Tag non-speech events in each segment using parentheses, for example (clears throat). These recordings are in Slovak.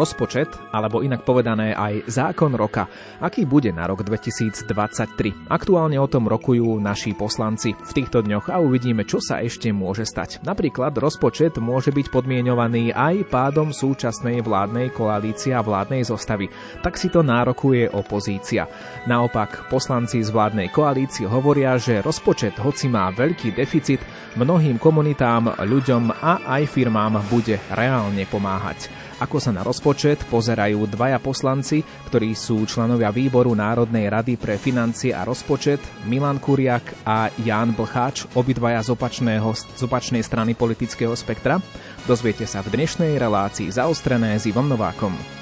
rozpočet, alebo inak povedané aj zákon roka. Aký bude na rok 2023? Aktuálne o tom rokujú naši poslanci v týchto dňoch a uvidíme, čo sa ešte môže stať. Napríklad rozpočet môže byť podmienovaný aj pádom súčasnej vládnej koalície a vládnej zostavy. Tak si to nárokuje opozícia. Naopak, poslanci z vládnej koalície hovoria, že rozpočet, hoci má veľký deficit, mnohým komunitám, ľuďom a aj firmám bude reálne pomáhať ako sa na rozpočet pozerajú dvaja poslanci, ktorí sú členovia výboru Národnej rady pre financie a rozpočet, Milan Kuriak a Ján Blcháč, obidvaja z, opačného, z opačnej strany politického spektra. Dozviete sa v dnešnej relácii zaostrené s Ivom Novákom.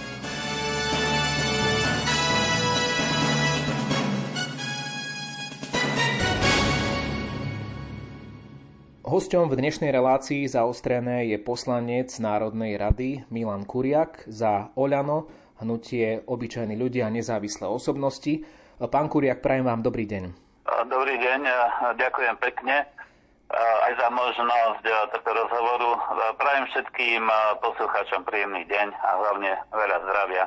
Hosťom v dnešnej relácii zaostrené je poslanec Národnej rady Milan Kuriak za Oľano, hnutie Obyčajní ľudia a nezávislé osobnosti. Pán Kuriak, prajem vám dobrý deň. Dobrý deň, ďakujem pekne aj za možnosť tohto rozhovoru. Prajem všetkým poslucháčom príjemný deň a hlavne veľa zdravia.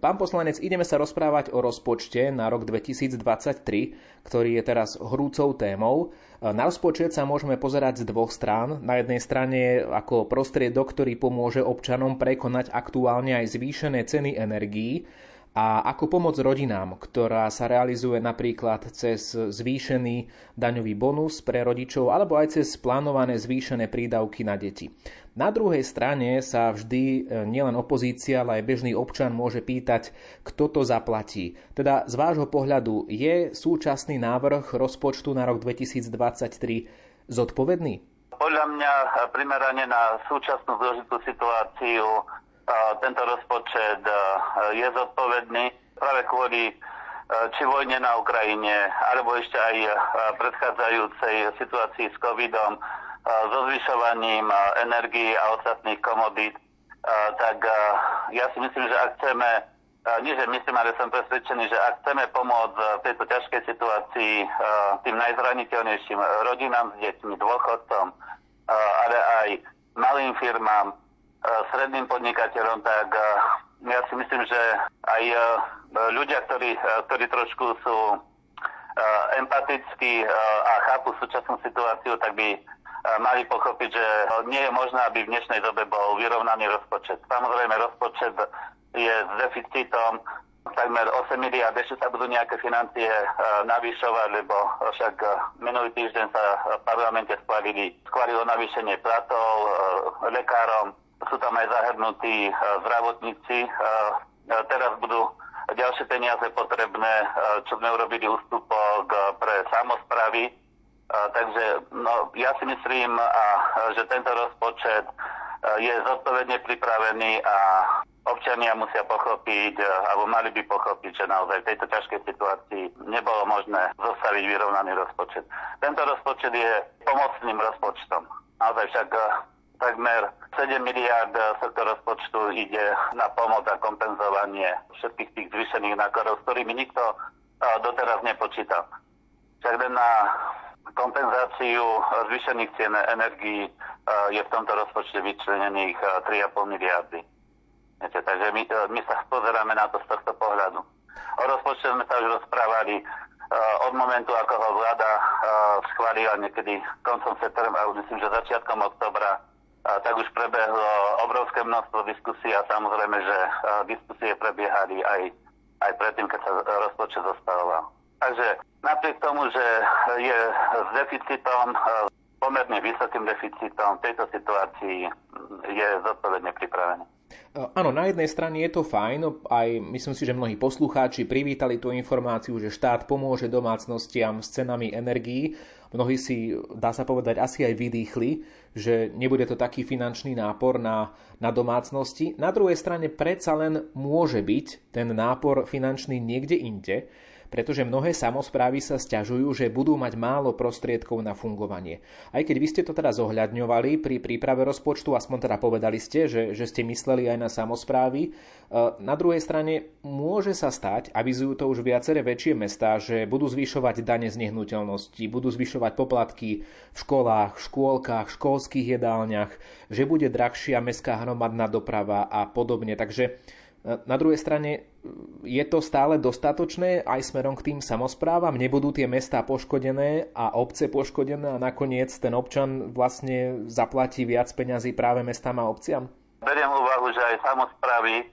Pán poslanec, ideme sa rozprávať o rozpočte na rok 2023, ktorý je teraz hrúcou témou. Na rozpočet sa môžeme pozerať z dvoch strán. Na jednej strane ako prostriedok, ktorý pomôže občanom prekonať aktuálne aj zvýšené ceny energií a ako pomoc rodinám, ktorá sa realizuje napríklad cez zvýšený daňový bonus pre rodičov alebo aj cez plánované zvýšené prídavky na deti. Na druhej strane sa vždy e, nielen opozícia, ale aj bežný občan môže pýtať, kto to zaplatí. Teda z vášho pohľadu je súčasný návrh rozpočtu na rok 2023 zodpovedný? Podľa mňa primerane na súčasnú zložitú situáciu tento rozpočet e, je zodpovedný práve kvôli e, či vojne na Ukrajine, alebo ešte aj e, predchádzajúcej situácii s covidom, so zvyšovaním energii a ostatných komodít, tak ja si myslím, že ak chceme, nie že myslím, ale som presvedčený, že ak chceme pomôcť v tejto ťažkej situácii tým najzraniteľnejším rodinám s deťmi, dôchodcom, ale aj malým firmám, stredným podnikateľom, tak ja si myslím, že aj ľudia, ktorí, ktorí trošku sú empatickí a chápu súčasnú situáciu, tak by mali pochopiť, že nie je možné, aby v dnešnej dobe bol vyrovnaný rozpočet. Samozrejme, rozpočet je s deficitom takmer 8 miliard, ešte sa budú nejaké financie navýšovať, lebo však minulý týždeň sa v parlamente schválili, schválilo navýšenie platov lekárom, sú tam aj zahrnutí e, zdravotníci. E, e, teraz budú ďalšie peniaze potrebné, čo sme urobili ústupok pre samozpravy. Takže no, ja si myslím, že tento rozpočet je zodpovedne pripravený a občania musia pochopiť, alebo mali by pochopiť, že naozaj v tejto ťažkej situácii nebolo možné zostaviť vyrovnaný rozpočet. Tento rozpočet je pomocným rozpočtom. Naozaj však takmer 7 miliard z tohto rozpočtu ide na pomoc a kompenzovanie všetkých tých zvýšených nákladov, s ktorými nikto doteraz nepočítal. Však len na kompenzáciu zvýšených cien energií je v tomto rozpočte vyčlenených 3,5 miliardy. Viete, takže my, my sa pozeráme na to z tohto pohľadu. O rozpočte sme sa už rozprávali od momentu, ako ho vláda schválila niekedy koncom septembra, myslím, že začiatkom oktobra tak už prebehlo obrovské množstvo diskusí a samozrejme, že diskusie prebiehali aj, aj predtým, keď sa rozpočet zostavoval. Takže napriek tomu, že je s deficitom, pomerne vysokým deficitom, v tejto situácii je zodpovedne pripravený. Áno, na jednej strane je to fajn, aj myslím si, že mnohí poslucháči privítali tú informáciu, že štát pomôže domácnostiam s cenami energií. Mnohí si, dá sa povedať, asi aj vydýchli, že nebude to taký finančný nápor na, na domácnosti. Na druhej strane predsa len môže byť ten nápor finančný niekde inde, pretože mnohé samozprávy sa stiažujú, že budú mať málo prostriedkov na fungovanie. Aj keď vy ste to teda zohľadňovali pri príprave rozpočtu, aspoň teda povedali ste, že, že ste mysleli aj na samozprávy, e, na druhej strane môže sa stať, avizujú to už viaceré väčšie mestá, že budú zvyšovať dane z nehnuteľnosti, budú zvyšovať poplatky v školách, škôlkach, školských jedálniach, že bude drahšia mestská hromadná doprava a podobne. Takže na druhej strane je to stále dostatočné aj smerom k tým samozprávam? Nebudú tie mestá poškodené a obce poškodené a nakoniec ten občan vlastne zaplatí viac peňazí práve mestám a obciam? Beriem úvahu, že aj samozprávy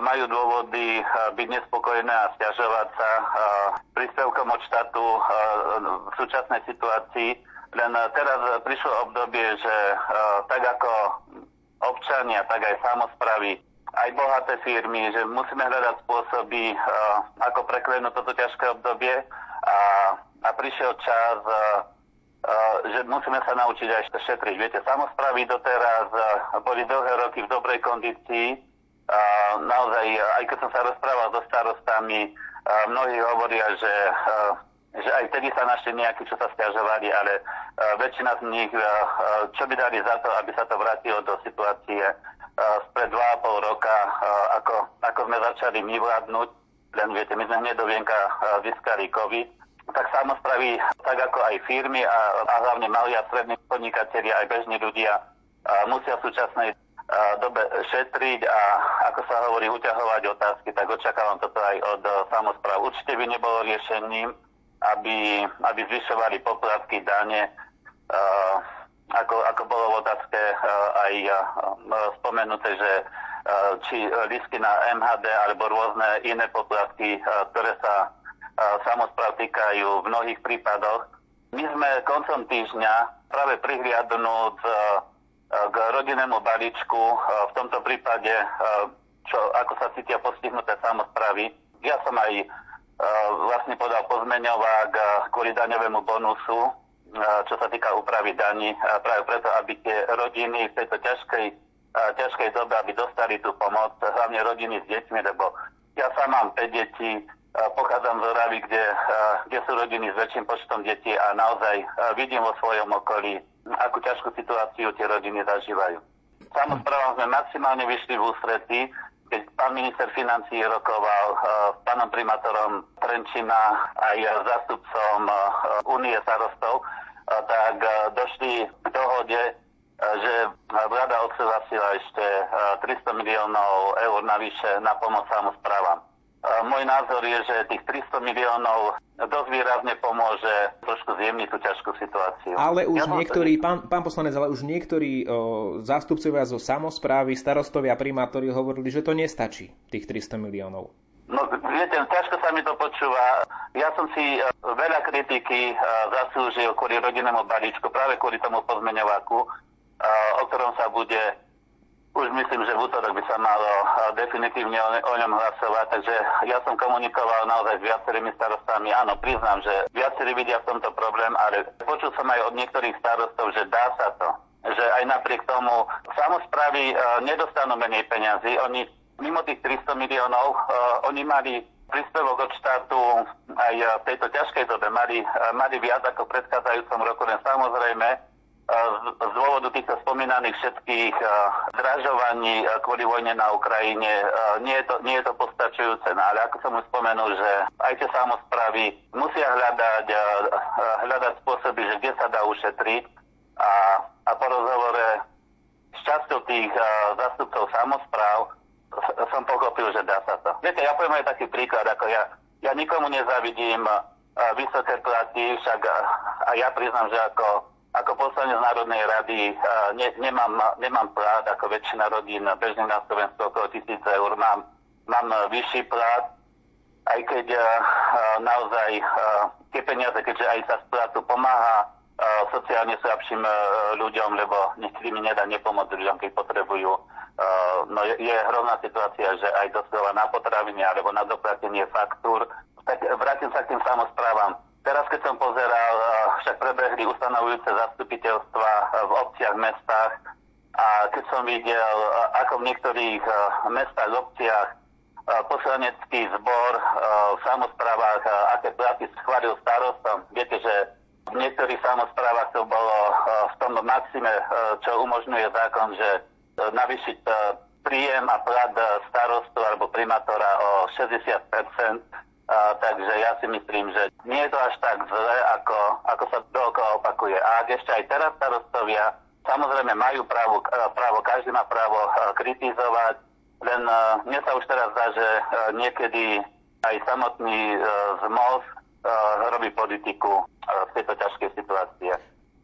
majú dôvody byť nespokojné a stiažovať sa príspevkom od štátu v súčasnej situácii. Len teraz prišlo obdobie, že tak ako občania, tak aj samozprávy aj bohaté firmy, že musíme hľadať spôsoby, uh, ako preklenúť toto ťažké obdobie a, a prišiel čas, uh, uh, že musíme sa naučiť aj šetriť. Viete, samozprávy doteraz boli dlhé roky v dobrej kondícii. Naozaj, aj keď som sa rozprával so starostami, mnohí hovoria, že, že aj vtedy sa našli nejakí, čo sa stiažovali, ale uh, väčšina z nich, uh, čo by dali za to, aby sa to vrátilo do situácie spred 2,5 roka, ako, ako sme začali my vládnuť, len viete, my sme hneď do vienka získali COVID, tak samozpraví, tak ako aj firmy a, a hlavne malí a strední podnikatelia, aj bežní ľudia musia v súčasnej dobe šetriť a ako sa hovorí, uťahovať otázky, tak očakávam toto aj od samozpráv. Určite by nebolo riešením, aby, aby zvyšovali poplatky, dane, ako, ako bolo v otázke uh, aj uh, spomenuté, že uh, či listy na MHD alebo rôzne iné poplatky, uh, ktoré sa uh, samozpráv týkajú v mnohých prípadoch. My sme koncom týždňa práve prihliadnúť uh, k rodinnému balíčku, uh, v tomto prípade, uh, čo, ako sa cítia postihnuté samozprávy. Ja som aj uh, vlastne podal pozmeňovák kvôli daňovému bonusu, čo sa týka úpravy daní, práve preto, aby tie rodiny v tejto ťažkej, ťažkej dobe, aby dostali tú pomoc, hlavne rodiny s deťmi, lebo ja sám mám 5 detí, pochádzam z Oravy, kde, kde sú rodiny s väčším počtom detí a naozaj vidím vo svojom okolí, akú ťažkú situáciu tie rodiny zažívajú. Samozprávam sme maximálne vyšli v ústretí, keď pán minister financí rokoval uh, s pánom primátorom Trenčina aj zástupcom Únie starostov, uh, tak uh, došli k dohode, že vláda odsúhlasila ešte uh, 300 miliónov eur navyše na pomoc samozprávam. Môj názor je, že tých 300 miliónov dosť výrazne pomôže trošku zjemniť tú ťažkú situáciu. Ale už ja niektorí, pán, pán poslanec, ale už niektorí o, zástupcovia zo samozprávy, starostovia, primátori hovorili, že to nestačí, tých 300 miliónov. No, viete, ťažko sa mi to počúva. Ja som si uh, veľa kritiky uh, zaslúžil kvôli rodinnému balíčku, práve kvôli tomu pozmeňováku, uh, o ktorom sa bude už myslím, že v útorok by sa malo definitívne o, ňom hlasovať, takže ja som komunikoval naozaj s viacerými starostami. Áno, priznám, že viacerí vidia v tomto problém, ale počul som aj od niektorých starostov, že dá sa to. Že aj napriek tomu samozprávy uh, nedostanú menej peňazí. Oni mimo tých 300 miliónov, uh, oni mali príspevok od štátu aj v tejto ťažkej dobe mali, uh, mali viac ako v predchádzajúcom roku, len samozrejme z dôvodu týchto spomínaných všetkých zražovaní kvôli vojne na Ukrajine nie je to, nie je to postačujúce. No, ale ako som už spomenul, že aj tie samozprávy musia hľadať, hľadať spôsoby, že kde sa dá ušetriť a, a po rozhovore s časťou tých zastupcov samozpráv som pochopil, že dá sa to. Viete, ja poviem aj taký príklad, ako ja, ja nikomu nezavidím vysoké platy, však a ja priznám, že ako ako poslanec Národnej rady ne, nemám, nemám plat ako väčšina rodín bežne na Slovensku okolo tisíc eur. Mám, mám vyšší plat, aj keď uh, naozaj uh, tie peniaze, keďže aj sa z platu pomáha uh, sociálne slabším uh, ľuďom, lebo nikdy mi nedá nepomôcť ľuďom, keď potrebujú. Uh, no je, je hrozná situácia, že aj doslova na potraviny alebo na doplatenie faktúr. Tak vrátim sa k tým samozprávam Teraz, keď som pozeral, eh, však prebehli ustanovujúce zastupiteľstva eh, v obciach, mestách a keď som videl, eh, ako v niektorých mestách, obciach poslanecký zbor v samozprávach, aké platy schválil starostom. Viete, že v niektorých samozprávach to bolo v tom maxime, čo umožňuje zákon, že navýšiť príjem a plat starostu alebo primátora o 60 a, takže ja si myslím, že nie je to až tak zle, ako, ako sa dookola opakuje. A ak ešte aj teraz starostovia samozrejme majú právo, právo každý má právo kritizovať, len uh, mne sa už teraz zdá, že niekedy aj samotný uh, robí politiku v tejto ťažkej situácii.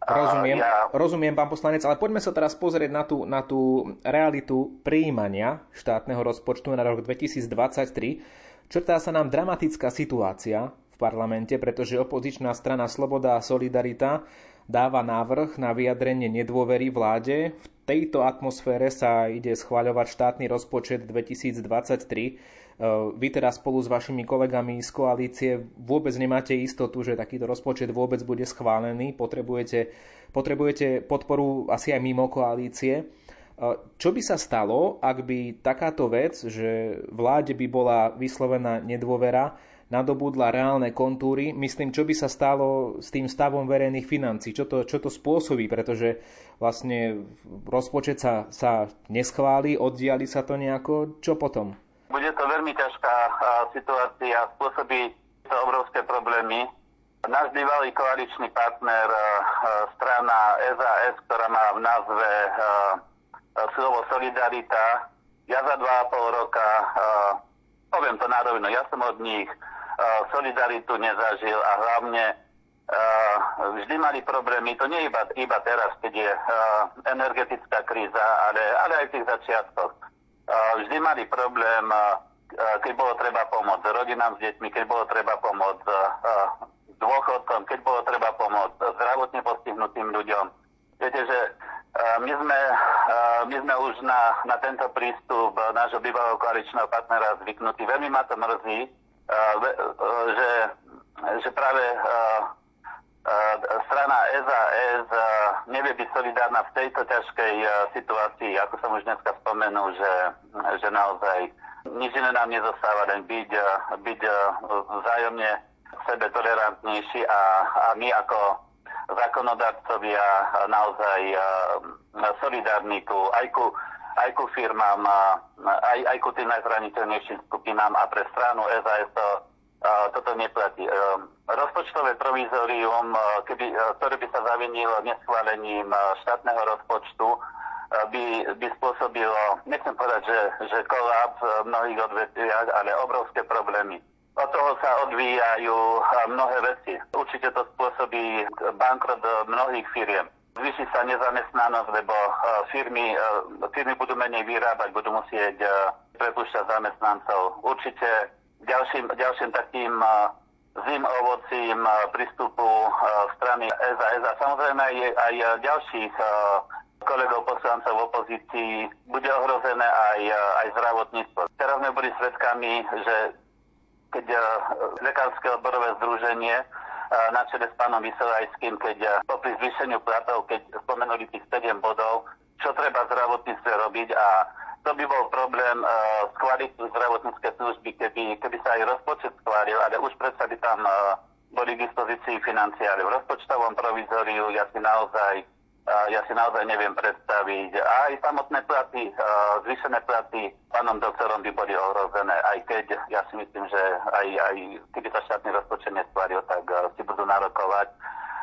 Rozumiem, ja... rozumiem, pán poslanec, ale poďme sa teraz pozrieť na tú, na tú realitu príjmania štátneho rozpočtu na rok 2023. Črtá sa nám dramatická situácia v parlamente, pretože opozičná strana Sloboda a Solidarita dáva návrh na vyjadrenie nedôvery vláde. V tejto atmosfére sa ide schváľovať štátny rozpočet 2023. E, vy teraz spolu s vašimi kolegami z koalície vôbec nemáte istotu, že takýto rozpočet vôbec bude schválený. Potrebujete, potrebujete podporu asi aj mimo koalície. Čo by sa stalo, ak by takáto vec, že vláde by bola vyslovená nedôvera, nadobudla reálne kontúry. Myslím, čo by sa stalo s tým stavom verejných financí, čo to, čo to spôsobí, pretože vlastne rozpočet sa, sa neschváli, oddiali sa to nejako, čo potom? Bude to veľmi ťažká situácia, spôsobí to obrovské problémy. Náš bývalý koaličný partner, strana SAS, ktorá má v názve slovo Solidarita, ja za dva a pol roka, poviem to nárovno, ja som od nich solidaritu nezažil a hlavne vždy mali problémy, to nie iba, iba teraz, keď je energetická kríza, ale, ale aj v tých začiatkoch. Vždy mali problém, keď bolo treba pomôcť rodinám s deťmi, keď bolo treba pomôcť dôchodkom, keď bolo treba pomôcť zdravotne postihnutým ľuďom. Viete, že my sme, my sme už na, na tento prístup nášho bývalého koaličného partnera zvyknutí. Veľmi ma to mrzí, že, že práve strana SAS nevie byť solidárna v tejto ťažkej situácii, ako som už dneska spomenul, že, že naozaj nič iné nám nezostáva, len byť, byť vzájomne sebe tolerantnejší a, a my ako zákonodarcovia naozaj solidárni tu aj ku aj ku firmám, aj, aj ku tým najzraniteľnejším skupinám a pre stranu SAS to, toto neplatí. Rozpočtové provizorium, keby, ktoré by sa zavinilo neschválením štátneho rozpočtu, by, by spôsobilo, nechcem povedať, že, že kolaps v mnohých odvetviach, ale obrovské problémy. Od toho sa odvíjajú mnohé veci. Určite to spôsobí bankrot mnohých firiem. Zvýši sa nezamestnanosť, lebo firmy, firmy budú menej vyrábať, budú musieť prepúšťať zamestnancov. Určite ďalším, ďalším takým zim ovocím prístupu strany SAS a samozrejme aj, aj ďalších kolegov poslancov v opozícii bude ohrozené aj, aj zdravotníctvo. Teraz sme boli svedkami, že keď Lekárske odborové združenie na čele s pánom Vysolajským, keď popri zvýšeniu platov, keď spomenuli tých 7 bodov, čo treba zdravotníctve robiť a to by bol problém uh, skvaliť zdravotnícke služby, keby, keby sa aj rozpočet skválil, ale už predsa by tam boli k dispozícii financie, v rozpočtovom provizoriu ja si naozaj ja si naozaj neviem predstaviť. A aj samotné platy, zvýšené platy pánom doktorom by boli ohrozené, aj keď ja si myslím, že aj, aj keby sa štátny rozpočet neskvaril, tak si budú narokovať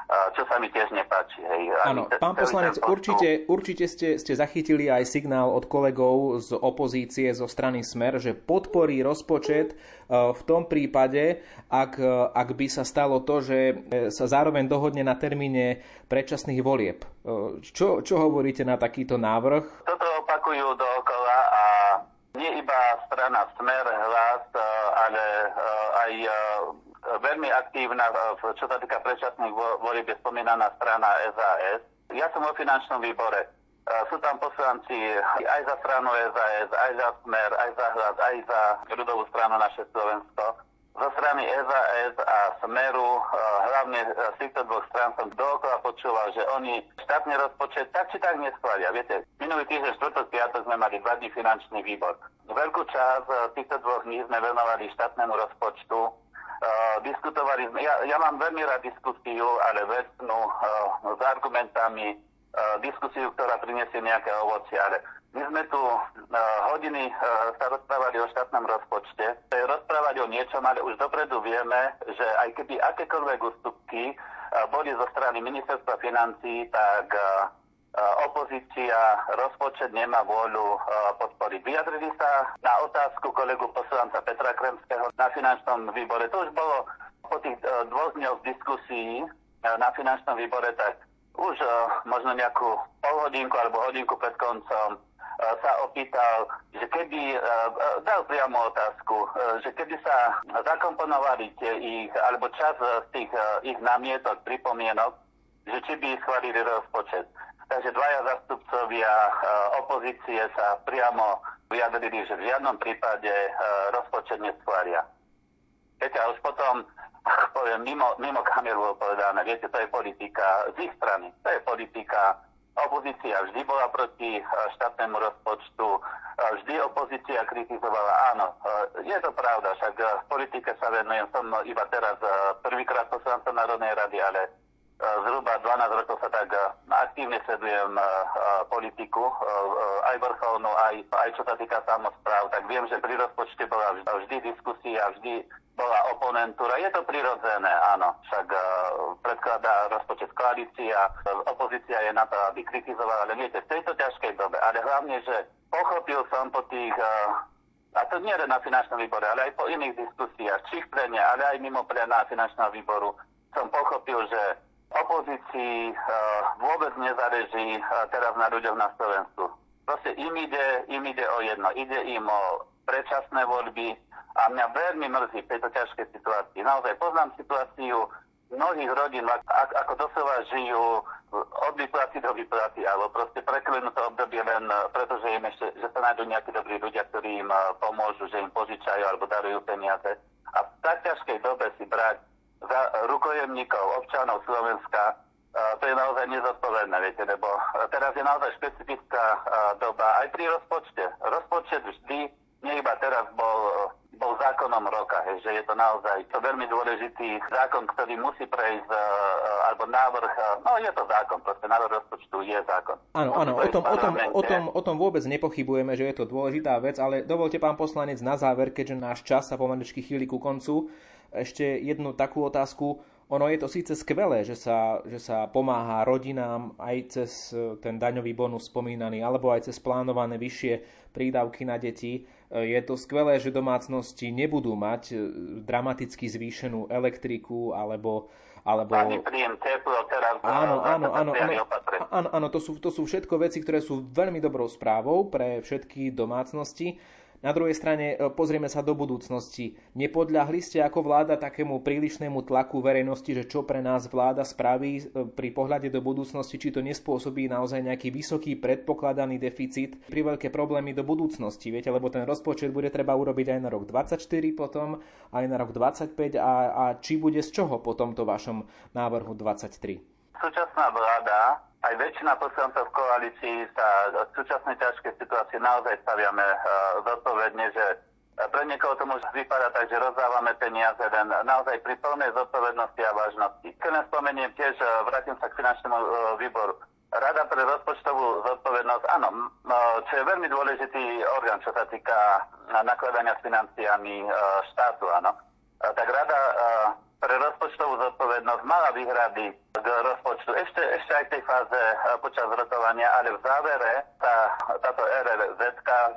čo sa mi tiež nepáči. Hej. Áno, pán poslanec, určite, určite ste, ste zachytili aj signál od kolegov z opozície, zo strany Smer, že podporí rozpočet e, v tom prípade, ak, e, ak by sa stalo to, že e, sa zároveň dohodne na termíne predčasných volieb. Čo, čo hovoríte na takýto návrh? Toto opakujú dookola a nie iba strana Smer, hlas, ale aj veľmi aktívna, čo sa týka predčasných volieb, je spomínaná strana SAS. Ja som vo finančnom výbore. E, sú tam poslanci aj za stranu SAS, aj za Smer, aj za Hľad, aj za ľudovú stranu naše Slovensko. zo strany SAS a Smeru, hlavne z týchto dvoch strán som dookola počúval, že oni štátny rozpočet tak či tak neschvália. Viete, minulý týždeň, štvrtok, piatok sme mali dva dní finančný výbor. Veľkú časť týchto dvoch dní sme venovali štátnemu rozpočtu. Uh, diskutovali sme, ja, ja mám veľmi rád diskusiu, ale vecnú, uh, s argumentami, diskusiu, ktorá priniesie nejaké ovocie, ale my sme tu uh, hodiny uh, sa rozprávali o štátnom rozpočte. To rozprávať o niečom, ale už dopredu vieme, že aj keby akékoľvek ústupky uh, boli zo strany ministerstva financí, tak opozícia rozpočet nemá vôľu podporiť. Vyjadrili sa na otázku kolegu poslanca Petra Kremského na finančnom výbore. To už bolo po tých dvoch dňoch diskusí na finančnom výbore, tak už možno nejakú pol hodinku alebo hodinku pred koncom sa opýtal, že keby, e, e, dal priamo otázku, že keby sa zakomponovali tie ich, alebo čas z tých ich namietok, pripomienok, že či by schválili rozpočet. Takže dvaja zastupcovia opozície sa priamo vyjadrili, že v žiadnom prípade rozpočet neschvália. Viete, a už potom, poviem, mimo, mimo kameru povedané, viete, to je politika z ich strany, to je politika Opozícia vždy bola proti eh, štátnemu rozpočtu, eh, vždy opozícia kritizovala. Áno, eh, je to pravda, však v politike sa venujem, som iba teraz prvýkrát poslancom Národnej rady, ale zhruba 12 rokov sa tak aktívne sledujem politiku, aj vrcholnú, aj, aj čo sa týka samozpráv, tak viem, že pri rozpočte bola vždy diskusia, vždy bola oponentúra. Je to prirodzené, áno. Však uh, predkladá rozpočet koalícia, opozícia je na to, aby kritizovala, ale viete, v tejto ťažkej dobe, ale hlavne, že pochopil som po tých, uh, a to nie len na finančnom výbore, ale aj po iných diskusiách, či v plene, ale aj mimo plena finančného výboru, som pochopil, že opozícii uh, vôbec nezareží uh, teraz na ľuďoch na Slovensku. Proste im ide, im ide o jedno. Ide im o predčasné voľby, a mňa veľmi mrzí v tejto ťažkej situácii. Naozaj poznám situáciu mnohých rodín, ako doslova žijú od vyplaty do vyplaty, alebo proste preklenú to obdobie len preto, že, im ešte, že sa nájdú nejakí dobrí ľudia, ktorí im pomôžu, že im požičajú alebo darujú peniaze. A v tak ťažkej dobe si brať za rukojemníkov občanov Slovenska, to je naozaj nezodpovedné, viete, lebo teraz je naozaj špecifická doba aj pri rozpočte. Rozpočet vždy, nie iba teraz bol bol zákonom roka, hej, že je to naozaj to veľmi dôležitý zákon, ktorý musí prejsť, uh, alebo návrh, uh, no je to zákon, proste návrh rozpočtu je zákon. Áno, áno, o tom, o, tom, o, tom, o tom vôbec nepochybujeme, že je to dôležitá vec, ale dovolte pán poslanec na záver, keďže náš čas sa pomaličky chýli ku koncu, ešte jednu takú otázku. Ono je to síce skvelé, že sa, že sa pomáha rodinám aj cez ten daňový bonus spomínaný, alebo aj cez plánované vyššie prídavky na deti, je to skvelé, že domácnosti nebudú mať e, dramaticky zvýšenú elektriku alebo alebo... Ani príjem teplo teraz. Áno, áno, áno, áno, áno, áno to, sú, to sú všetko veci, ktoré sú veľmi dobrou správou pre všetky domácnosti. Na druhej strane e, pozrieme sa do budúcnosti. Nepodľahli ste ako vláda takému prílišnému tlaku verejnosti, že čo pre nás vláda spraví e, pri pohľade do budúcnosti, či to nespôsobí naozaj nejaký vysoký predpokladaný deficit pri veľké problémy do budúcnosti, viete, lebo ten rozpočet bude treba urobiť aj na rok 24 potom, aj na rok 25 a, a či bude z čoho po tomto vašom návrhu 23? Súčasná vláda, aj väčšina poslancov v koalícii sa v súčasnej ťažkej situácii naozaj staviame uh, zodpovedne, že pre niekoho to môže vypadať tak, že rozdávame peniaze len naozaj pri plnej zodpovednosti a vážnosti. Keď len spomeniem tiež, vrátim sa k finančnému výboru. Rada pre rozpočtovú zodpovednosť, áno, čo je veľmi dôležitý orgán, čo sa týka nakladania s financiami štátu, áno. Tak rada pre rozpočtovú zodpovednosť mala výhrady k rozpočtu ešte, ešte aj v tej fáze eh, počas rokovania, ale v závere tá, táto RRZ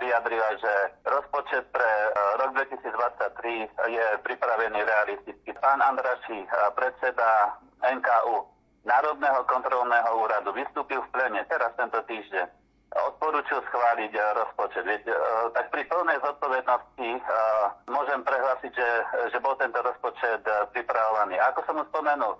vyjadrila, že rozpočet pre eh, rok 2023 je pripravený realisticky. Pán Andraši, eh, predseda NKU, Národného kontrolného úradu, vystúpil v plene teraz tento týždeň odporúčil schváliť rozpočet. Viete, tak pri plnej zodpovednosti môžem prehlásiť, že, že bol tento rozpočet pripravovaný. Ako som už spomenul,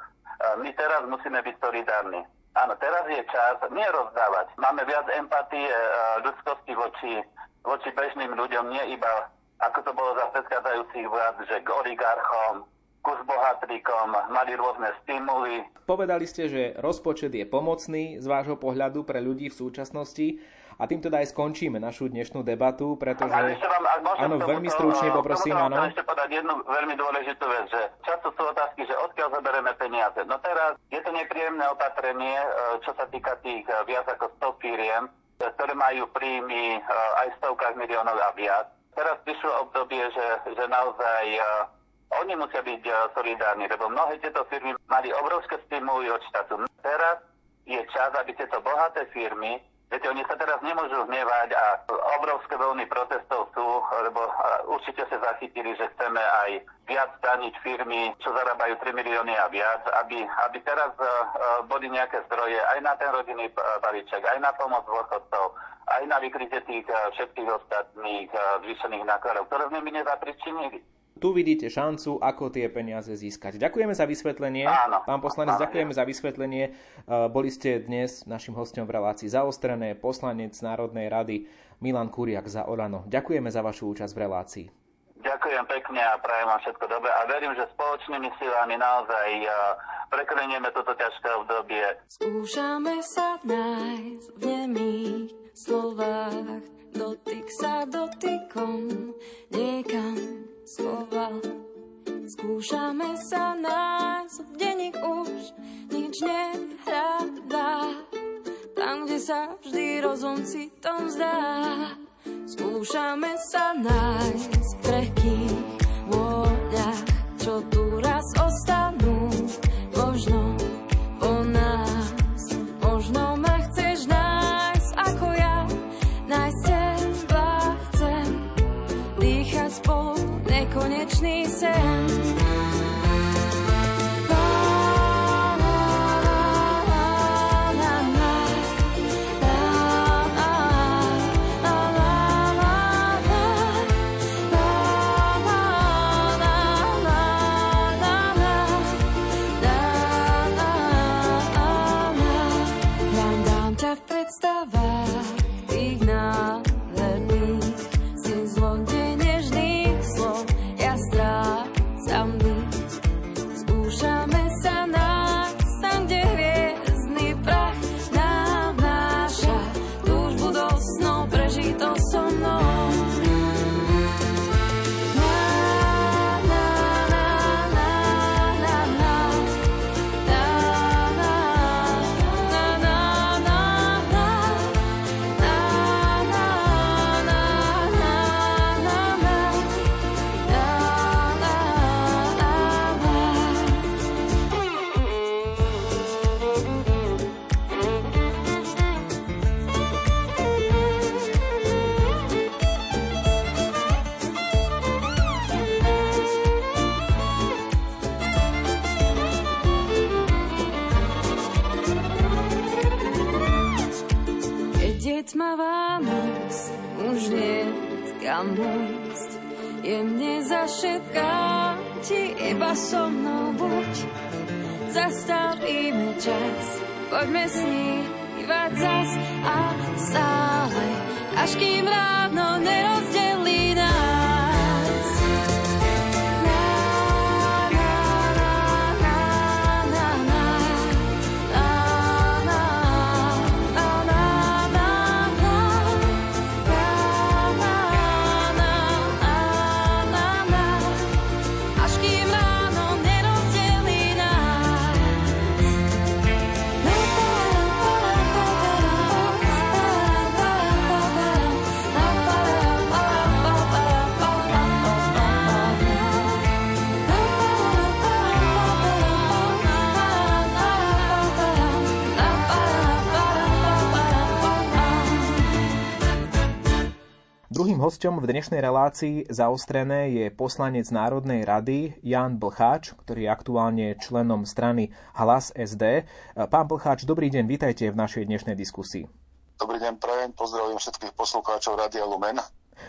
my teraz musíme byť solidárni. Áno, teraz je čas nie rozdávať. Máme viac empatie, ľudskosti voči, voči bežným ľuďom, nie iba ako to bolo za predchádzajúcich vlád, že k oligarchom, ku bohatríkom mali rôzne stimuly. Povedali ste, že rozpočet je pomocný z vášho pohľadu pre ľudí v súčasnosti. A tým teda aj skončíme našu dnešnú debatu, pretože... vám, áno, veľmi stručne poprosím, áno. Ešte povedať jednu veľmi dôležitú vec, že často sú otázky, že odkiaľ zoberieme peniaze. No teraz je to nepríjemné opatrenie, e, čo sa týka tých e, viac ako 100 firiem, e, ktoré majú príjmy aj v stovkách miliónov a viac. Teraz prišlo obdobie, že, že naozaj oni musia byť solidárni, lebo mnohé tieto firmy mali obrovské stimuly od štátu. Teraz je čas, aby tieto bohaté firmy Viete, oni sa teraz nemôžu hnevať a obrovské vlny protestov sú, lebo určite sa zachytili, že chceme aj viac daniť firmy, čo zarábajú 3 milióny a viac, aby, aby teraz uh, boli nejaké zdroje aj na ten rodinný balíček, aj na pomoc dôchodcov, aj na vykrytie tých všetkých ostatných zvýšených nákladov, ktoré sme my nezapričinili tu vidíte šancu, ako tie peniaze získať. Ďakujeme za vysvetlenie. Áno, Pán poslanec, áno, ďakujeme za vysvetlenie. E, boli ste dnes našim hostom v relácii zaostrené, poslanec Národnej rady Milan Kuriak za Olano. Ďakujeme za vašu účasť v relácii. Ďakujem pekne a prajem vám všetko dobré a verím, že spoločnými silami naozaj e, preklenieme toto ťažké obdobie. Skúšame sa nájsť v nemých slovách, dotyk sa dotykom niekam schoval. Skúšame sa nás, denník už nič nehľadá. Tam, kde sa vždy rozum citom zdá. Skúšame sa nájsť v krehkých vôľach, čo tu raz ostanú. Nekonečný sen. tmavá noc, už nie kam ísť. Jemne zašetká ti iba so mnou buď. Zastavíme čas, poďme snívať zas a stále, až kým ráno nerozdelíme. Hosťom v dnešnej relácii zaostrené je poslanec Národnej rady Jan Blcháč, ktorý je aktuálne členom strany Hlas SD. Pán Blcháč, dobrý deň, vítajte v našej dnešnej diskusii. Dobrý deň, prajem, pozdravím všetkých poslucháčov Radia Lumen.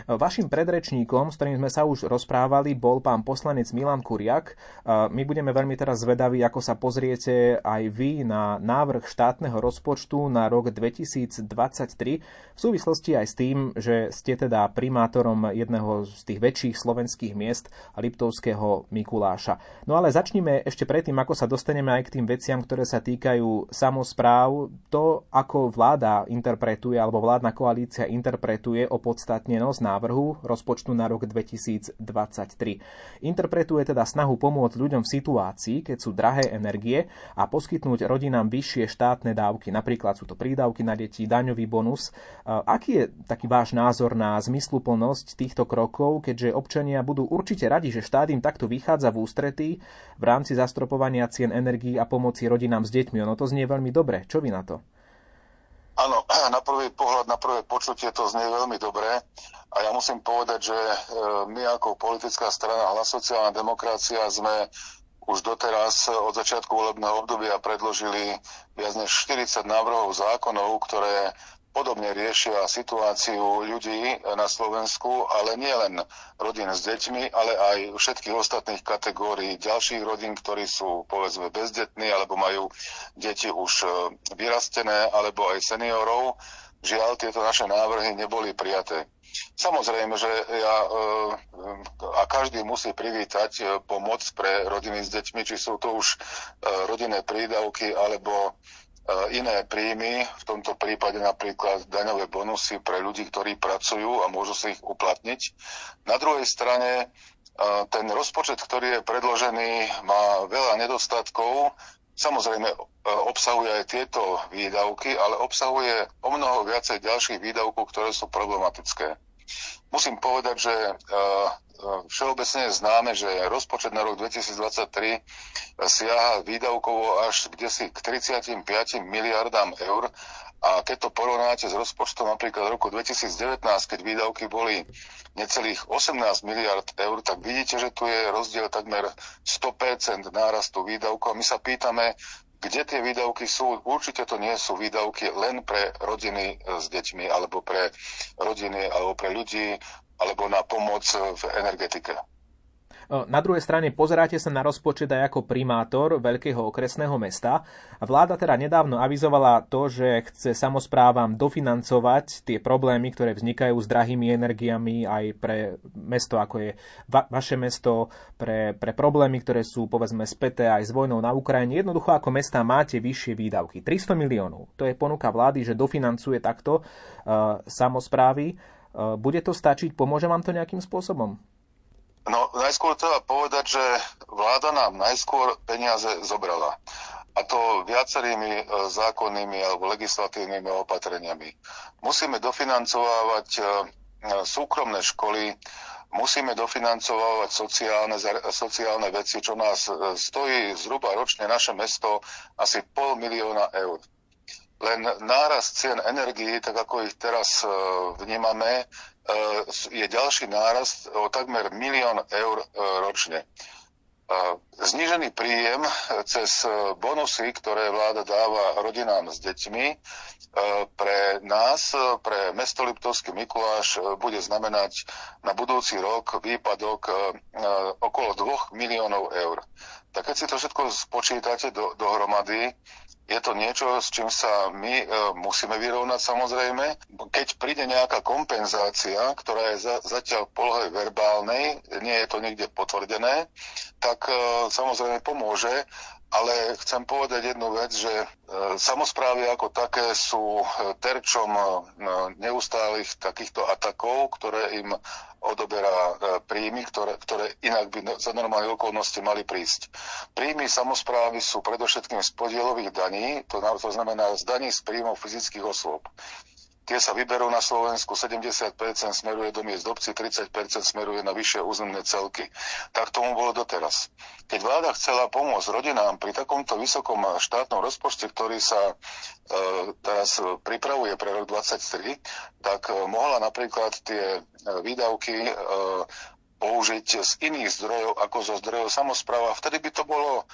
Vašim predrečníkom, s ktorým sme sa už rozprávali, bol pán poslanec Milan Kuriak. My budeme veľmi teraz zvedaví, ako sa pozriete aj vy na návrh štátneho rozpočtu na rok 2023 v súvislosti aj s tým, že ste teda primátorom jedného z tých väčších slovenských miest Liptovského Mikuláša. No ale začnime ešte predtým, ako sa dostaneme aj k tým veciam, ktoré sa týkajú samozpráv, to, ako vláda interpretuje alebo vládna koalícia interpretuje opodstatnenosť návrhu rozpočtu na rok 2023. Interpretuje teda snahu pomôcť ľuďom v situácii, keď sú drahé energie a poskytnúť rodinám vyššie štátne dávky. Napríklad sú to prídavky na deti, daňový bonus. Aký je taký váš názor na zmysluplnosť týchto krokov, keďže občania budú určite radi, že štát im takto vychádza v ústretí v rámci zastropovania cien energií a pomoci rodinám s deťmi. Ono to znie veľmi dobre. Čo vy na to? Áno, (clears throat) na prvý pohľad, na prvé počutie to znie veľmi dobre a ja musím povedať, že e, my ako politická strana Hlas sociálna demokracia sme už doteraz od začiatku volebného obdobia predložili viac než 40 návrhov zákonov, ktoré podobne riešia situáciu ľudí na Slovensku, ale nie len rodín s deťmi, ale aj všetkých ostatných kategórií ďalších rodín, ktorí sú povedzme bezdetní alebo majú deti už e, vyrastené, alebo aj seniorov. Žiaľ, tieto naše návrhy neboli prijaté. Samozrejme, že ja e, a každý musí privítať e, pomoc pre rodiny s deťmi, či sú to už rodinné prídavky alebo E, iné príjmy, v tomto prípade napríklad daňové bonusy pre ľudí, ktorí pracujú a môžu si ich uplatniť. Na druhej strane e, ten rozpočet, ktorý je predložený, má veľa nedostatkov. Samozrejme e, obsahuje aj tieto výdavky, ale obsahuje o mnoho viacej ďalších výdavkov, ktoré sú problematické. Musím povedať, že všeobecne je známe, že rozpočet na rok 2023 siaha výdavkovo až kde si k 35 miliardám eur. A keď to porovnáte s rozpočtom napríklad roku 2019, keď výdavky boli necelých 18 miliard eur, tak vidíte, že tu je rozdiel takmer 100% nárastu výdavkov a my sa pýtame, kde tie výdavky sú. Určite to nie sú výdavky len pre rodiny s deťmi alebo pre rodiny alebo pre ľudí alebo na pomoc v energetike. Na druhej strane pozeráte sa na rozpočet aj ako primátor veľkého okresného mesta. Vláda teda nedávno avizovala to, že chce samozprávam dofinancovať tie problémy, ktoré vznikajú s drahými energiami aj pre mesto, ako je va- vaše mesto, pre, pre problémy, ktoré sú povedzme späté aj s vojnou na Ukrajine. Jednoducho ako mesta máte vyššie výdavky. 300 miliónov. To je ponuka vlády, že dofinancuje takto uh, samozprávy. Eh, bude to stačiť? Pomôže vám to nejakým spôsobom? No, najskôr treba povedať, že vláda nám najskôr peniaze zobrala. A to viacerými eh, zákonnými alebo legislatívnymi opatreniami. Musíme dofinancovať eh, súkromné školy, musíme dofinancovať sociálne, sociálne veci, čo nás stojí zhruba ročne naše mesto asi pol milióna eur. Len náraz cien energií, tak ako ich teraz e, vnímame, e, je ďalší nárast o takmer milión eur e, ročne. Znížený príjem cez bonusy, ktoré vláda dáva rodinám s deťmi, pre nás, pre mesto Liptovský Mikuláš, bude znamenať na budúci rok výpadok okolo 2 miliónov eur. Tak keď si to všetko spočítate do, dohromady, je to niečo, s čím sa my e, musíme vyrovnať samozrejme. Keď príde nejaká kompenzácia, ktorá je za, zatiaľ v polohe verbálnej, nie je to niekde potvrdené, tak e, samozrejme pomôže, ale chcem povedať jednu vec, že e, samozprávy ako také sú e, terčom e, neustálych takýchto atakov, ktoré im odoberá príjmy, ktoré, ktoré inak by za normálne okolnosti mali prísť. Príjmy samozprávy sú predovšetkým z podielových daní, to, znamená z daní z príjmov fyzických osôb. Tie sa vyberú na Slovensku, 70% smeruje do miest obci, 30% smeruje na vyššie územné celky. Tak tomu bolo doteraz. Keď vláda chcela pomôcť rodinám pri takomto vysokom štátnom rozpočte, ktorý sa e, teraz pripravuje pre rok 2023, tak e, mohla napríklad tie e, výdavky e, použiť z iných zdrojov ako zo zdrojov samozpráva. Vtedy by to bolo,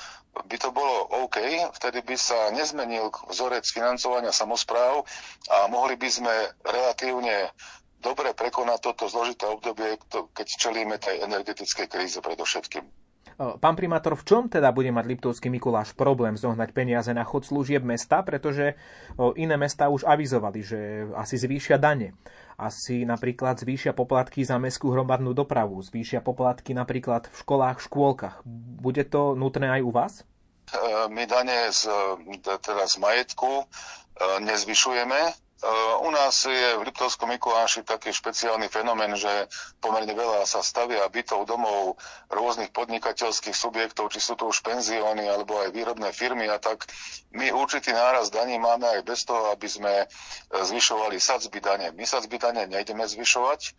by to bolo OK, vtedy by sa nezmenil vzorec financovania samozpráv a mohli by sme relatívne dobre prekonať toto zložité obdobie, keď čelíme tej energetickej kríze predovšetkým. Pán primátor, v čom teda bude mať Liptovský Mikuláš problém zohnať peniaze na chod služieb mesta, pretože iné mesta už avizovali, že asi zvýšia dane. Asi napríklad zvýšia poplatky za mestskú hromadnú dopravu, zvýšia poplatky napríklad v školách, škôlkach. Bude to nutné aj u vás? E, my dane z, teda z majetku e, nezvyšujeme, u nás je v Liptovskom Mikuláši taký špeciálny fenomén, že pomerne veľa sa stavia bytov domov rôznych podnikateľských subjektov, či sú to už penzióny alebo aj výrobné firmy a tak my určitý náraz daní máme aj bez toho, aby sme e, zvyšovali sadzby dane. My sadzby dane nejdeme zvyšovať, e,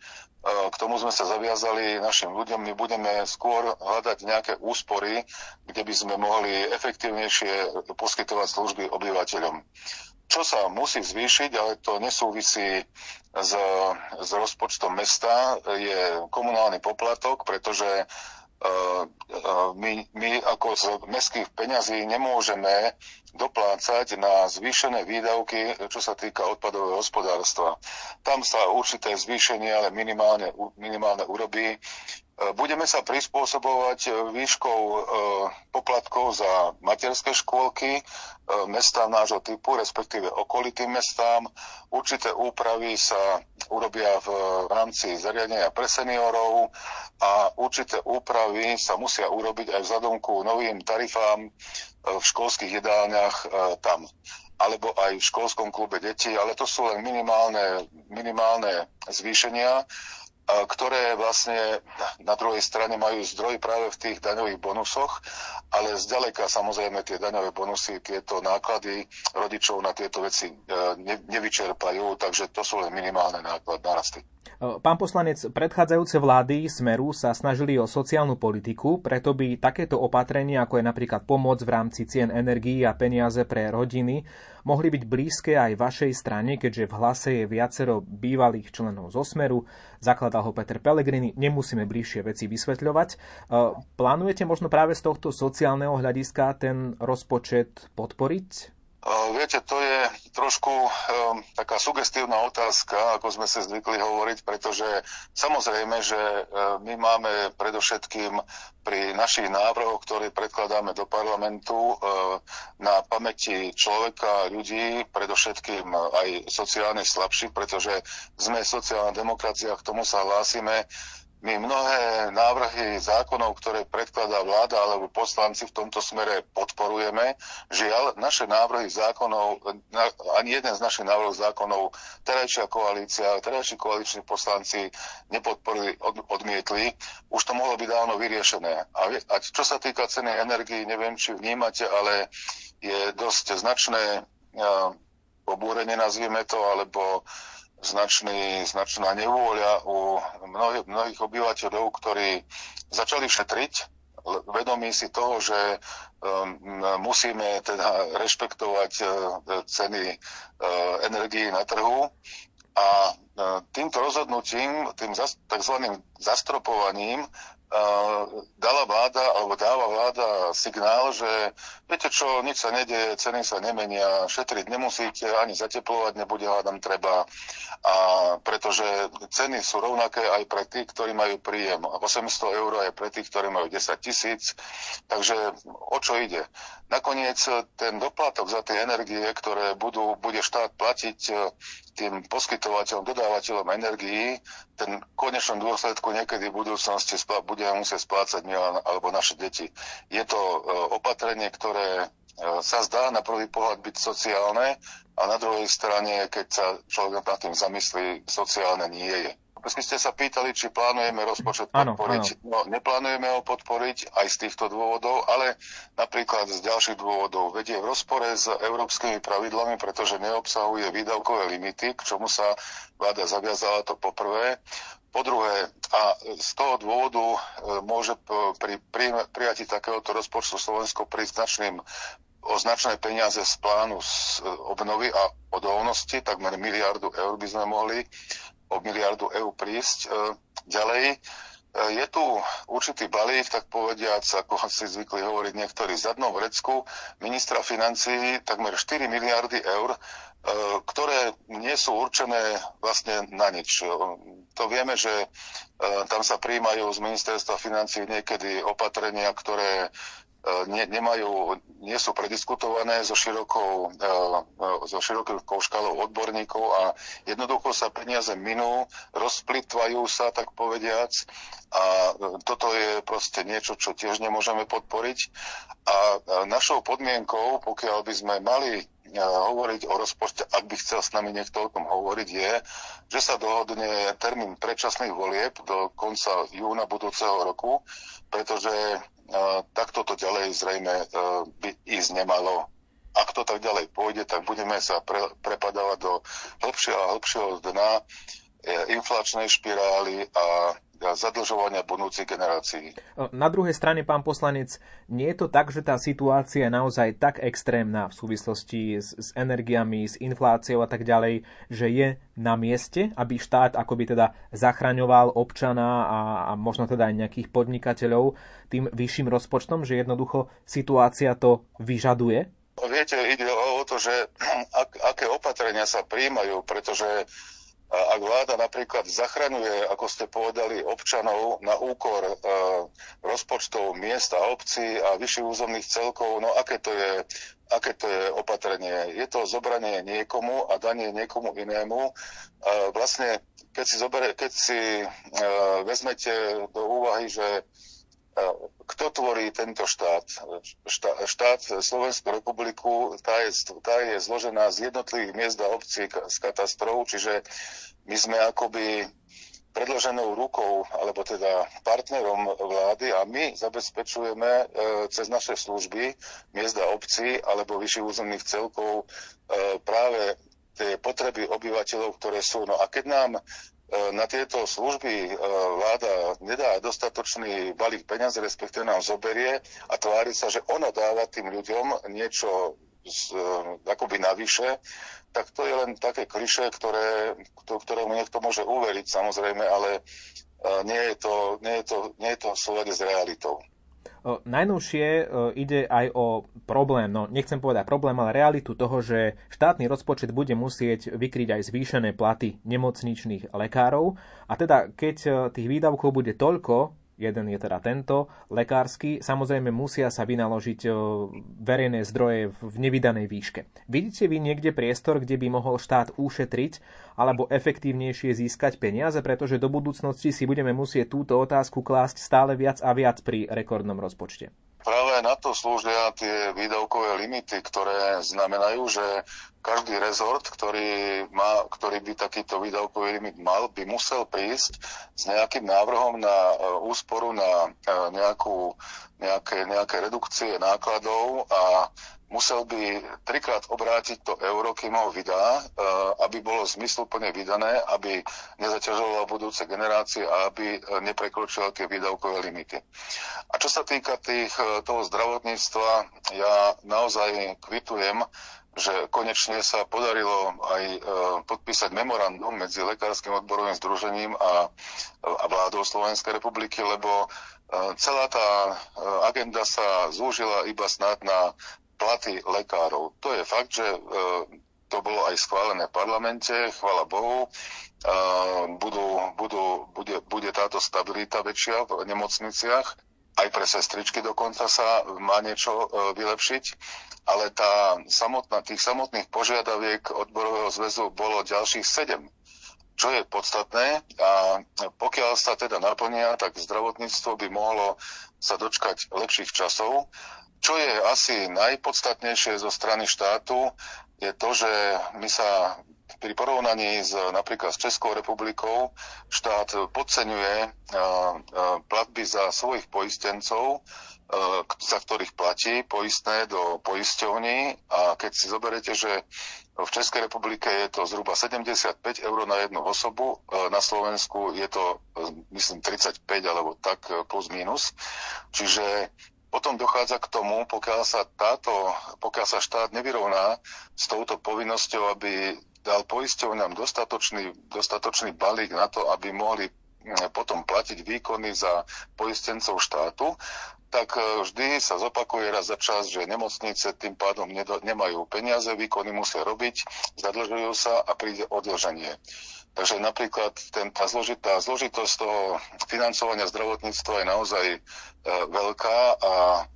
k tomu sme sa zaviazali našim ľuďom, my budeme skôr hľadať nejaké úspory, kde by sme mohli efektívnejšie poskytovať služby obyvateľom. Čo sa musí zvýšiť, ale to nesúvisí s, s rozpočtom mesta, je komunálny poplatok, pretože e, e, my, my ako z mestských peňazí nemôžeme doplácať na zvýšené výdavky, čo sa týka odpadového hospodárstva. Tam sa určité zvýšenie, ale minimálne, minimálne urobí. Budeme sa prispôsobovať výškou e, poplatkov za materské škôlky e, mestám nášho typu, respektíve okolitým mestám. Určité úpravy sa urobia v rámci zariadenia pre seniorov a určité úpravy sa musia urobiť aj vzhľadom ku novým tarifám e, v školských jedálniach tam alebo aj v školskom klube detí, ale to sú len minimálne, minimálne zvýšenia ktoré vlastne na druhej strane majú zdroj práve v tých daňových bonusoch, ale zďaleka samozrejme tie daňové bonusy, tieto náklady rodičov na tieto veci e, nevyčerpajú, takže to sú len minimálne náklady, narasty. Pán poslanec, predchádzajúce vlády Smeru sa snažili o sociálnu politiku, preto by takéto opatrenia, ako je napríklad pomoc v rámci cien energií a peniaze pre rodiny, mohli byť blízke aj vašej strane, keďže v hlase je viacero bývalých členov zo Smeru, zakladal ho Peter Pellegrini, nemusíme bližšie veci vysvetľovať. E, plánujete možno práve z tohto sociálneho hľadiska ten rozpočet podporiť? Viete, to je trošku um, taká sugestívna otázka, ako sme sa zvykli hovoriť, pretože samozrejme, že my máme predovšetkým pri našich návrhoch, ktoré predkladáme do parlamentu na pamäti človeka, ľudí, predovšetkým aj sociálne slabších, pretože sme sociálna demokracia, k tomu sa hlásime my mnohé návrhy zákonov, ktoré predkladá vláda alebo poslanci v tomto smere podporujeme. Žiaľ, naše návrhy zákonov, ani jeden z našich návrhov zákonov terajšia koalícia, terajší koaliční poslanci nepodporili, od, odmietli. Už to mohlo byť dávno vyriešené. A, a čo sa týka ceny energii, neviem, či vnímate, ale je dosť značné uh, pobúrenie, nazvieme to, alebo značný, značná nevôľa u mnohých, mnohých obyvateľov, ktorí začali šetriť, vedomí si toho, že um, musíme teda rešpektovať uh, ceny uh, energii na trhu a uh, týmto rozhodnutím, tým tzv. zastropovaním dala vláda, alebo dáva vláda signál, že viete čo, nič sa nedieje, ceny sa nemenia, šetriť nemusíte, ani zateplovať nebude hádam treba. A pretože ceny sú rovnaké aj pre tých, ktorí majú príjem 800 eur aj pre tých, ktorí majú 10 tisíc. Takže o čo ide? Nakoniec ten doplatok za tie energie, ktoré budú, bude štát platiť tým poskytovateľom, dodávateľom energií, ten konečnom dôsledku niekedy v budúcnosti budeme musieť splácať my alebo naše deti. Je to e, opatrenie, ktoré e, sa zdá na prvý pohľad byť sociálne a na druhej strane, keď sa človek nad tým zamyslí, sociálne nie je. Vy ste sa pýtali, či plánujeme rozpočet podporiť. Áno. No, neplánujeme ho podporiť aj z týchto dôvodov, ale napríklad z ďalších dôvodov. Vedie v rozpore s európskymi pravidlami, pretože neobsahuje výdavkové limity, k čomu sa vláda zaviazala to poprvé. Po druhé, a z toho dôvodu e, môže pri prijatí takéhoto rozpočtu Slovensko prísť značným o značné peniaze z plánu z e, obnovy a odolnosti, takmer miliardu eur by sme mohli o miliardu eur prísť. E, ďalej, e, je tu určitý balík, tak povediac, ako (laughs) si zvykli hovoriť niektorí, zadnou vrecku ministra financií takmer 4 miliardy eur, ktoré nie sú určené vlastne na nič. To vieme, že tam sa príjmajú z ministerstva financií niekedy opatrenia, ktoré E, ne, nemajú, nie sú prediskutované so širokou, e, e, so širokou škálou odborníkov a jednoducho sa peniaze minú, rozplitvajú sa, tak povediac. A toto je proste niečo, čo tiež nemôžeme podporiť. A našou podmienkou, pokiaľ by sme mali hovoriť o rozpočte, ak by chcel s nami niekto o tom hovoriť, je, že sa dohodne termín predčasných volieb do konca júna budúceho roku, pretože takto to ďalej zrejme e, by ísť nemalo. Ak to tak ďalej pôjde, tak budeme sa pre, prepadávať do hĺbšieho a hĺbšieho dna e, inflačnej špirály a zadlžovania budúcich generácií. Na druhej strane, pán poslanec, nie je to tak, že tá situácia je naozaj tak extrémna v súvislosti s, s energiami, s infláciou a tak ďalej, že je na mieste, aby štát akoby teda zachraňoval občana a, a možno teda aj nejakých podnikateľov tým vyšším rozpočtom, že jednoducho situácia to vyžaduje? Viete, ide o to, že (clears throat) ak, aké opatrenia sa príjmajú, pretože ak vláda napríklad zachraňuje, ako ste povedali, občanov na úkor e, rozpočtov miest a obcí a vyšších územných celkov, no aké to je aké to je opatrenie. Je to zobranie niekomu a danie niekomu inému. E, vlastne, keď si, zobere, keď si e, vezmete do úvahy, že kto tvorí tento štát? Štát, štát Slovenskú republiku, tá je, tá je zložená z jednotlivých miest a obcí z katastrov, čiže my sme akoby predloženou rukou, alebo teda partnerom vlády a my zabezpečujeme e, cez naše služby miest a obcí alebo vyšších územných celkov e, práve tie potreby obyvateľov, ktoré sú. No a keď nám na tieto služby e, vláda nedá dostatočný balík peniazy, respektíve nám zoberie a tvári sa, že ono dáva tým ľuďom niečo z, e, akoby navyše, tak to je len také kliše, ktoré, ktorému niekto môže uveriť samozrejme, ale nie je to, nie je to, nie je to v súlade s realitou. Najnovšie ide aj o problém, no nechcem povedať problém, ale realitu toho, že štátny rozpočet bude musieť vykryť aj zvýšené platy nemocničných lekárov. A teda, keď tých výdavkov bude toľko, jeden je teda tento, lekársky, samozrejme musia sa vynaložiť verejné zdroje v nevydanej výške. Vidíte vy niekde priestor, kde by mohol štát ušetriť alebo efektívnejšie získať peniaze, pretože do budúcnosti si budeme musieť túto otázku klásť stále viac a viac pri rekordnom rozpočte? Práve na to slúžia tie výdavkové limity, ktoré znamenajú, že každý rezort, ktorý, má, ktorý by takýto výdavkový limit mal, by musel prísť s nejakým návrhom na e, úsporu, na e, nejakú, nejaké, nejaké redukcie nákladov a musel by trikrát obrátiť to euro, kým ho vydá, e, aby bolo zmysluplne vydané, aby nezaťažoval budúce generácie a aby e, neprekročil tie výdavkové limity. A čo sa týka tých, toho zdravotníctva, ja naozaj kvitujem, že konečne sa podarilo aj podpísať memorandum medzi Lekárskym odborovým združením a, vládou Slovenskej republiky, lebo celá tá agenda sa zúžila iba snad na platy lekárov. To je fakt, že e, to bolo aj schválené v parlamente, chvala Bohu. E, budú, budú, bude, bude táto stabilita väčšia v nemocniciach. Aj pre sestričky dokonca sa má niečo e, vylepšiť, ale tá samotná, tých samotných požiadaviek odborového zväzu bolo ďalších sedem. Čo je podstatné a pokiaľ sa teda naplnia, tak zdravotníctvo by mohlo sa dočkať lepších časov. Čo je asi najpodstatnejšie zo strany štátu, je to, že my sa pri porovnaní s napríklad s Českou republikou štát podceňuje platby za svojich poistencov, za ktorých platí poistné do poisťovní a keď si zoberete, že v Českej republike je to zhruba 75 eur na jednu osobu, na Slovensku je to myslím 35 alebo tak plus minus. Čiže potom dochádza k tomu, pokiaľ sa, táto, pokiaľ sa štát nevyrovná s touto povinnosťou, aby dal poisťovňam dostatočný, dostatočný balík na to, aby mohli potom platiť výkony za poistencov štátu, tak vždy sa zopakuje raz za čas, že nemocnice tým pádom nemajú peniaze, výkony musia robiť, zadlžujú sa a príde odloženie. Takže napríklad ten, tá zložitá zložitosť toho financovania zdravotníctva je naozaj e, veľká a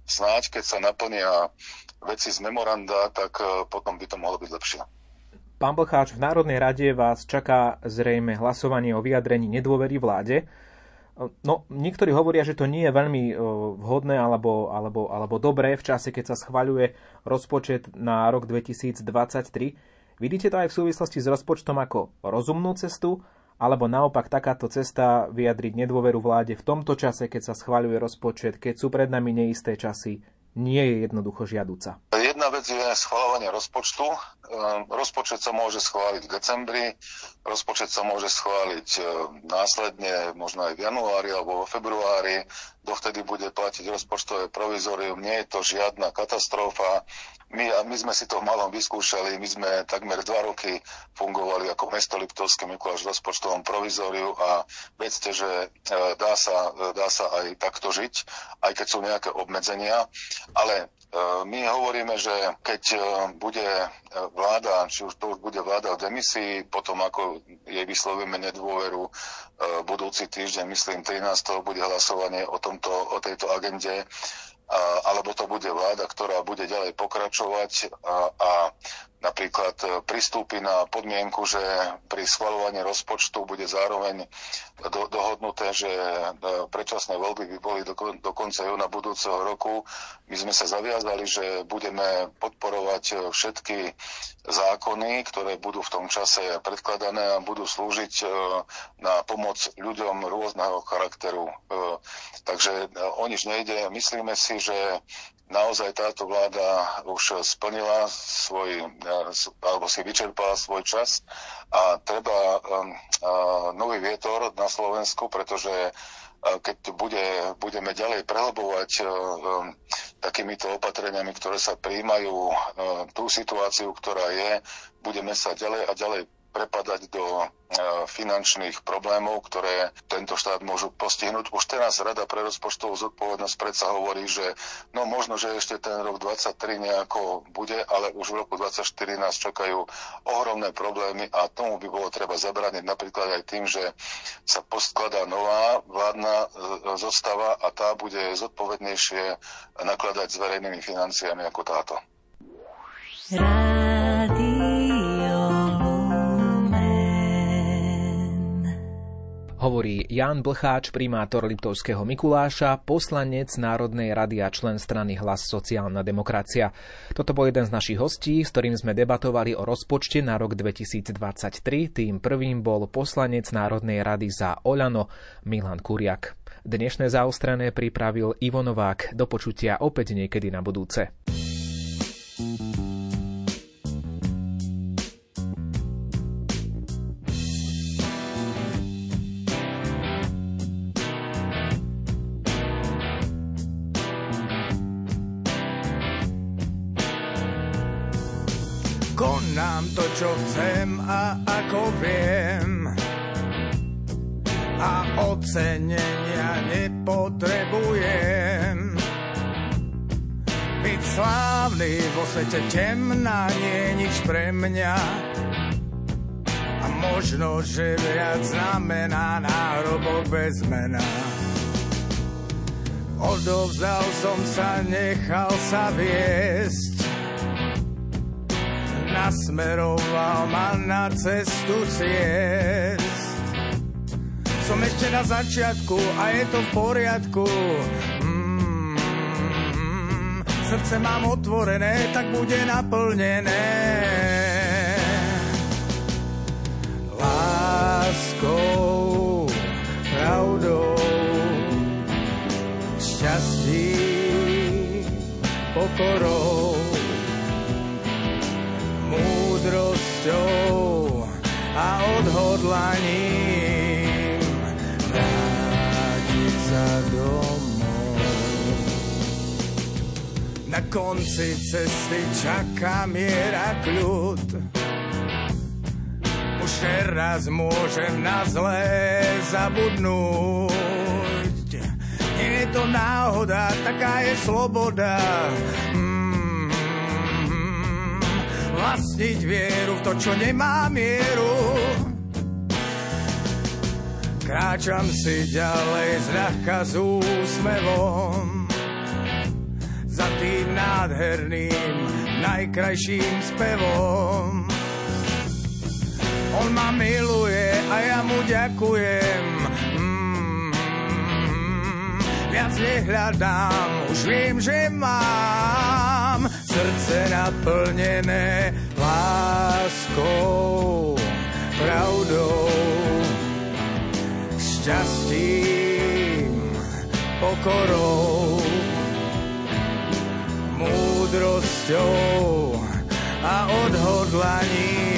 snáď, keď sa naplnia veci z memoranda, tak e, potom by to mohlo byť lepšie. Pán Blcháč, v Národnej rade vás čaká zrejme hlasovanie o vyjadrení nedôvery vláde. No, niektorí hovoria, že to nie je veľmi e, vhodné alebo, alebo, alebo dobré v čase, keď sa schvaľuje rozpočet na rok 2023. Vidíte to aj v súvislosti s rozpočtom ako rozumnú cestu, alebo naopak takáto cesta vyjadriť nedôveru vláde v tomto čase, keď sa schváľuje rozpočet, keď sú pred nami neisté časy, nie je jednoducho žiaduca. Jedna vec je schváľovanie rozpočtu. Ehm, rozpočet sa môže schváliť v decembri, rozpočet sa môže schváliť ehm, následne, možno aj v januári alebo vo februári. Dovtedy bude platiť rozpočtové provizorium. Nie je to žiadna katastrofa. My, a my sme si to v malom vyskúšali. My sme takmer dva roky fungovali ako mesto Liptovské Mikuláš v rozpočtovom provizóriu a vedzte, že ehm, dá sa, dá sa aj takto žiť, aj keď sú nejaké obmedzenia. Ale my hovoríme, že keď e, bude e, vláda, či už to už bude vláda v demisii, potom ako jej vyslovíme nedôveru budúci týždeň, myslím 13. bude hlasovanie o, tomto, o tejto agende, alebo to bude vláda, ktorá bude ďalej pokračovať a, a napríklad e, pristúpi na podmienku, že pri schvalovaní rozpočtu bude zároveň do, dohodnuté, že e, predčasné voľby by boli do, do konca júna budúceho roku. My sme sa zaviazali, že budeme podporovať e, všetky zákony, ktoré budú v tom čase predkladané a budú slúžiť na pomoc ľuďom rôzneho charakteru. Takže o nič nejde. Myslíme si, že naozaj táto vláda už splnila svoj, alebo si vyčerpala svoj čas a treba um, nový vietor na Slovensku, pretože keď bude, budeme ďalej prehlbovať um, takýmito opatreniami, ktoré sa príjmajú, tú situáciu, ktorá je, budeme sa ďalej a ďalej prepadať do e, finančných problémov, ktoré tento štát môžu postihnúť. Už teraz Rada pre rozpočtovú zodpovednosť predsa hovorí, že no možno, že ešte ten rok 23 nejako bude, ale už v roku 24 nás čakajú ohromné problémy a tomu by bolo treba zabrániť napríklad aj tým, že sa postkladá nová vládna e, zostava a tá bude zodpovednejšie nakladať s verejnými financiami ako táto. Hovorí Jan Blcháč, primátor Liptovského Mikuláša, poslanec Národnej rady a člen strany Hlas sociálna demokracia. Toto bol jeden z našich hostí, s ktorým sme debatovali o rozpočte na rok 2023. Tým prvým bol poslanec Národnej rady za Oľano Milan Kuriak. Dnešné zaostrené pripravil Ivo Novák. Do počutia opäť niekedy na budúce. Konám a ocenenia nepotrebujem. Byť slávny vo svete temná nie je nič pre mňa a možno, že viac znamená nárobok bez mena. Odovzdal som sa, nechal sa viesť nasmeroval ma na cestu ciest. Som ešte na začiatku a je to v poriadku. Mm, srdce mám otvorené, tak bude naplnené. Láskou, pravdou, šťastím, pokorou múdrosťou Na konci cesty čaká miera kľud. Už ešte raz môžem na zlé zabudnúť. Nie je to náhoda, taká je sloboda. Mm, vlastniť vieru v to, čo nemá mieru. Kráčam si ďalej zľahka s úsmevom nádherným, najkrajším spevom. On ma miluje a ja mu ďakujem. Mm, viac nehľadám, už viem, že mám srdce naplnené láskou, pravdou, šťastím, pokorou, múdrosťou a odhodlaním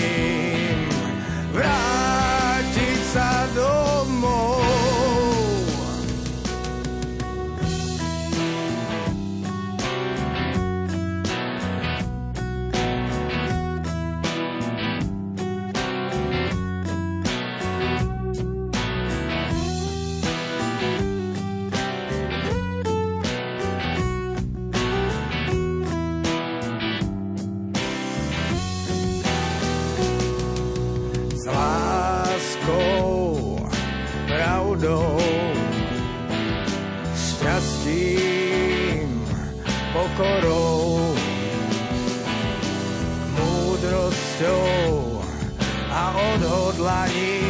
pravdou, šťastím, pokorou, múdrosťou a odhodlaním